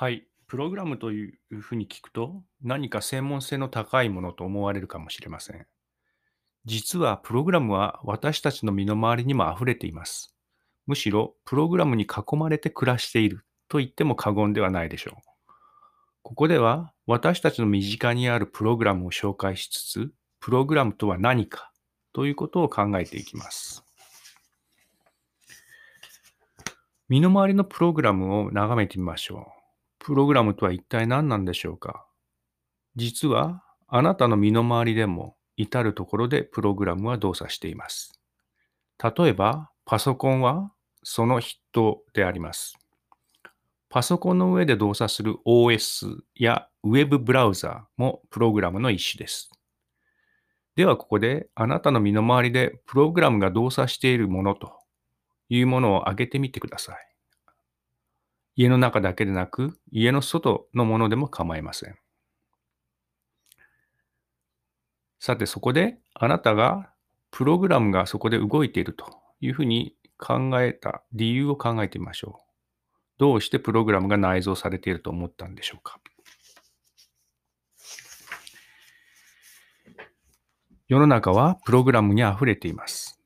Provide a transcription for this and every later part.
はい。プログラムというふうに聞くと、何か専門性の高いものと思われるかもしれません。実は、プログラムは私たちの身の回りにも溢れています。むしろ、プログラムに囲まれて暮らしていると言っても過言ではないでしょう。ここでは、私たちの身近にあるプログラムを紹介しつつ、プログラムとは何かということを考えていきます。身の回りのプログラムを眺めてみましょう。プログラムとは一体何なんでしょうか？実は、あなたの身の回りでも至るところでプログラムは動作しています。例えば、パソコンはその筆頭であります。パソコンの上で動作する OS や Web ブラウザもプログラムの一種です。ではここであなたの身の回りでプログラムが動作しているものというものを挙げてみてください。家の中だけでなく、家の外のものでも構いません。さて、そこであなたがプログラムがそこで動いているというふうに考えた理由を考えてみましょう。どうしてプログラムが内蔵されていると思ったんでしょうか。世の中はプログラムに溢れています。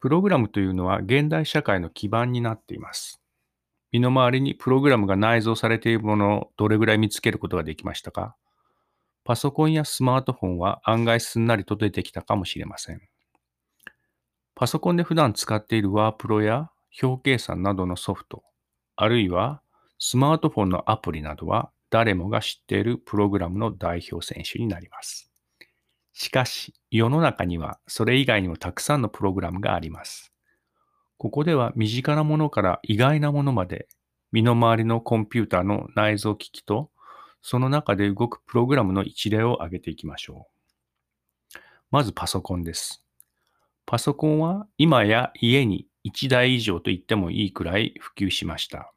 プログラムというのは現代社会の基盤になっています。身の回りにプログラムが内蔵されているものをどれぐらい見つけることができましたか？パソコンやスマートフォンは案外すんなりと出てきたかもしれません。パソコンで普段使っているワープロや表計算などのソフト、あるいはスマートフォンのアプリなどは誰もが知っているプログラムの代表選手になります。しかし、世の中にはそれ以外にもたくさんのプログラムがあります。ここでは身近なものから意外なものまで、身の回りのコンピューターの内蔵機器と、その中で動くプログラムの一例を挙げていきましょう。まずパソコンです。パソコンは今や家に1台以上と言ってもいいくらい普及しました。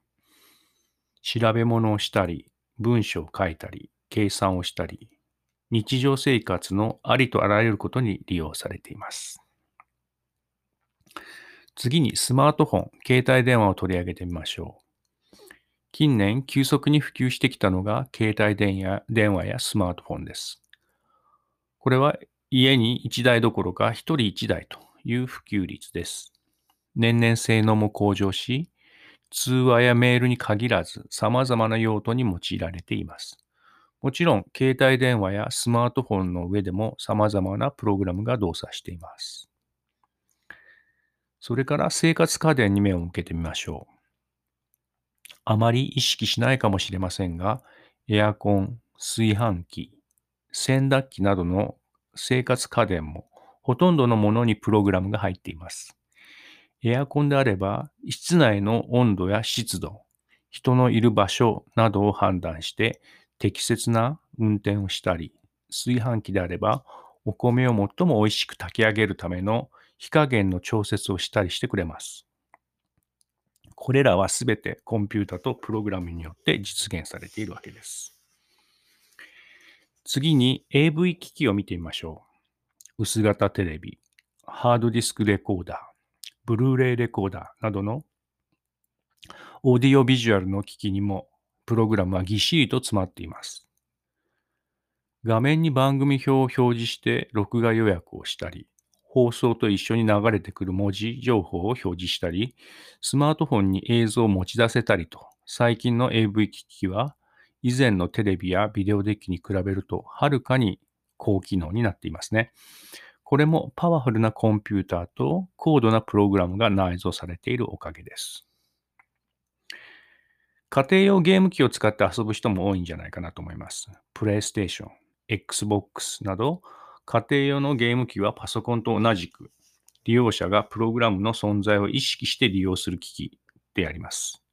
調べ物をしたり、文章を書いたり、計算をしたり、日常生活のありとあらゆることに利用されています。次にスマートフォン、携帯電話を取り上げてみましょう。近年、急速に普及してきたのが携帯電話やスマートフォンです。これは家に1台どころか1人1台という普及率です。年々性能も向上し、通話やメールに限らず様々な用途に用いられています。もちろん、携帯電話やスマートフォンの上でも様々なプログラムが動作しています。それから生活家電に目を向けてみましょう。あまり意識しないかもしれませんが、エアコン、炊飯器、洗濯機などの生活家電もほとんどのものにプログラムが入っています。エアコンであれば、室内の温度や湿度、人のいる場所などを判断して適切な運転をしたり、炊飯器であれば、お米を最も美味しく炊き上げるための火加減の調節をしたりしてくれます。これらはすべてコンピュータとプログラムによって実現されているわけです。次に AV 機器を見てみましょう。薄型テレビ、ハードディスクレコーダー、ブルーレイレコーダーなどのオーディオビジュアルの機器にもプログラムはぎっしりと詰まっています。画面に番組表を表示して録画予約をしたり、放送と一緒に流れてくる文字情報を表示したり、スマートフォンに映像を持ち出せたりと、最近の AV 機器は以前のテレビやビデオデッキに比べるとはるかに高機能になっていますね。これもパワフルなコンピューターと高度なプログラムが内蔵されているおかげです。家庭用ゲーム機を使って遊ぶ人も多いんじゃないかなと思います。プレイステーション、Xbox など家庭用のゲーム機はパソコンと同じく、利用者がプログラムの存在を意識して利用する機器であります。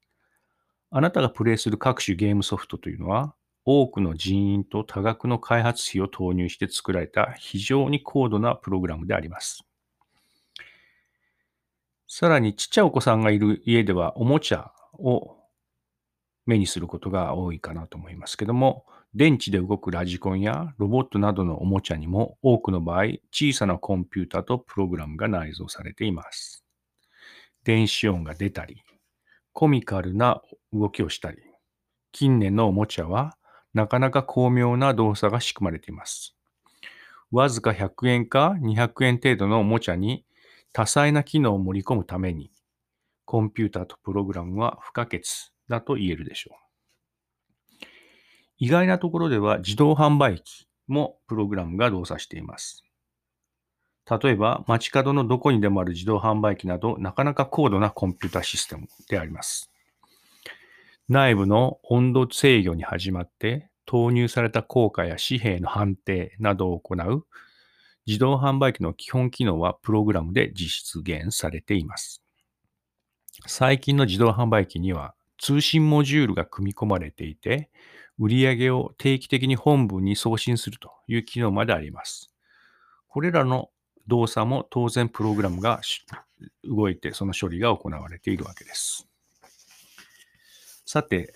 あなたがプレイする各種ゲームソフトというのは、多くの人員と多額の開発費を投入して作られた非常に高度なプログラムであります。さらにちっちゃいお子さんがいる家ではおもちゃを目にすることが多いかなと思いますけども、電池で動くラジコンやロボットなどのおもちゃにも多くの場合、小さなコンピュータとプログラムが内蔵されています。電子音が出たり、コミカルな動きをしたり、近年のおもちゃは、なかなか巧妙な動作が仕組まれています。わずか100円か200円程度のおもちゃに多彩な機能を盛り込むために、コンピューターとプログラムは不可欠だと言えるでしょう。意外なところでは自動販売機もプログラムが動作しています。例えば、街角のどこにでもある自動販売機など、なかなか高度なコンピュータシステムであります。内部の温度制御に始まって、投入された効果や紙幣の判定などを行う自動販売機の基本機能はプログラムで実現されています。最近の自動販売機には通信モジュールが組み込まれていて、売上を定期的に本部に送信するという機能まであります。これらの動作も当然プログラムが動いてその処理が行われているわけです。さて、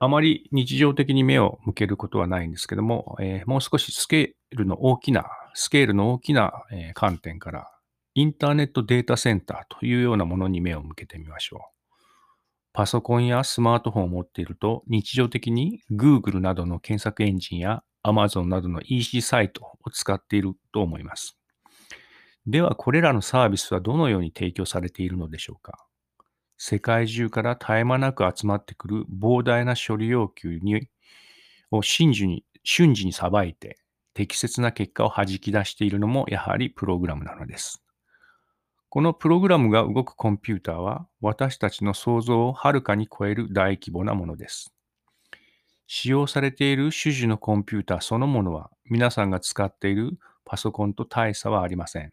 あまり日常的に目を向けることはないんですけども、えー、もう少しスケールの大きな、スケールの大きな、え、観点から、インターネットデータセンターというようなものに目を向けてみましょう。パソコンやスマートフォンを持っていると、日常的に Google などの検索エンジンや Amazon などの EC サイトを使っていると思います。では、これらのサービスはどのように提供されているのでしょうか？世界中から絶え間なく集まってくる膨大な処理要求にを瞬時に瞬時にさばいて適切な結果を弾き出しているのもやはりプログラムなのです。このプログラムが動くコンピューターは私たちの想像をはるかに超える大規模なものです。使用されている種々のコンピューターそのものは皆さんが使っているパソコンと大差はありません。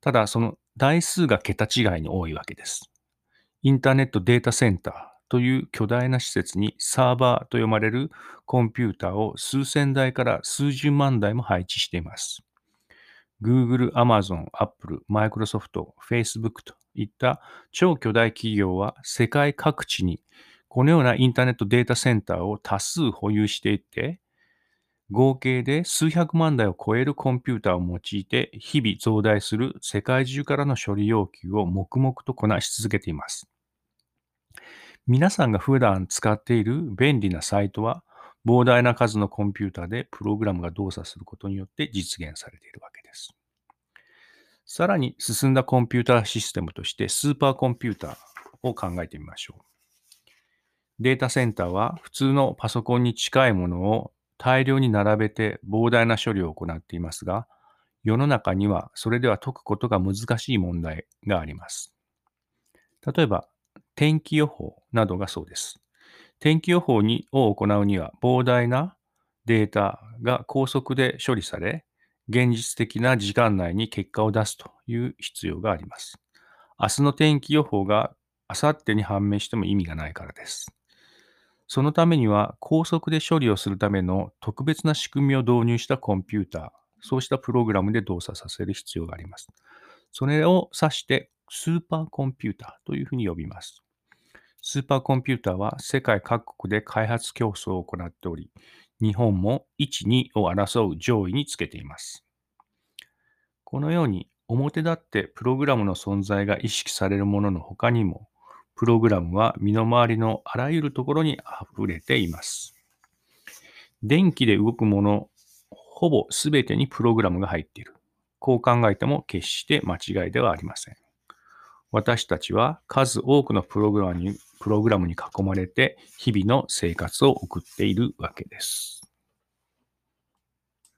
ただその台数が桁違いに多いわけです。インターネットデータセンターという巨大な施設にサーバーと呼ばれるコンピューターを数千台から数十万台も配置しています。Google、Amazon、Apple、Microsoft、Facebook といった超巨大企業は世界各地にこのようなインターネットデータセンターを多数保有していて、合計で数百万台を超えるコンピューターを用いて日々増大する世界中からの処理要求を黙々とこなし続けています。皆さんが普段使っている便利なサイトは膨大な数のコンピューターでプログラムが動作することによって実現されているわけです。さらに進んだコンピューターシステムとしてスーパーコンピューターを考えてみましょう。データセンターは普通のパソコンに近いものを大量に並べて膨大な処理を行っていますが、世の中にはそれでは解くことが難しい問題があります。例えば、天気予報などがそうです。天気予報を行うには膨大なデータが高速で処理され、現実的な時間内に結果を出すという必要があります。明日の天気予報が明後日に判明しても意味がないからです。そのためには高速で処理をするための特別な仕組みを導入したコンピューター、そうしたプログラムで動作させる必要があります。それを指してスーパーコンピューターというふうに呼びます。スーパーコンピューターは世界各国で開発競争を行っており、日本も1、2を争う上位につけています。このように表立ってプログラムの存在が意識されるものの他にも、プログラムは身の回りのあらゆるところに溢れています。電気で動くもの、ほぼ全てにプログラムが入っている。こう考えても決して間違いではありません。私たちは数多くのプログラムにプログラムに囲まれて日々の生活を送っているわけです。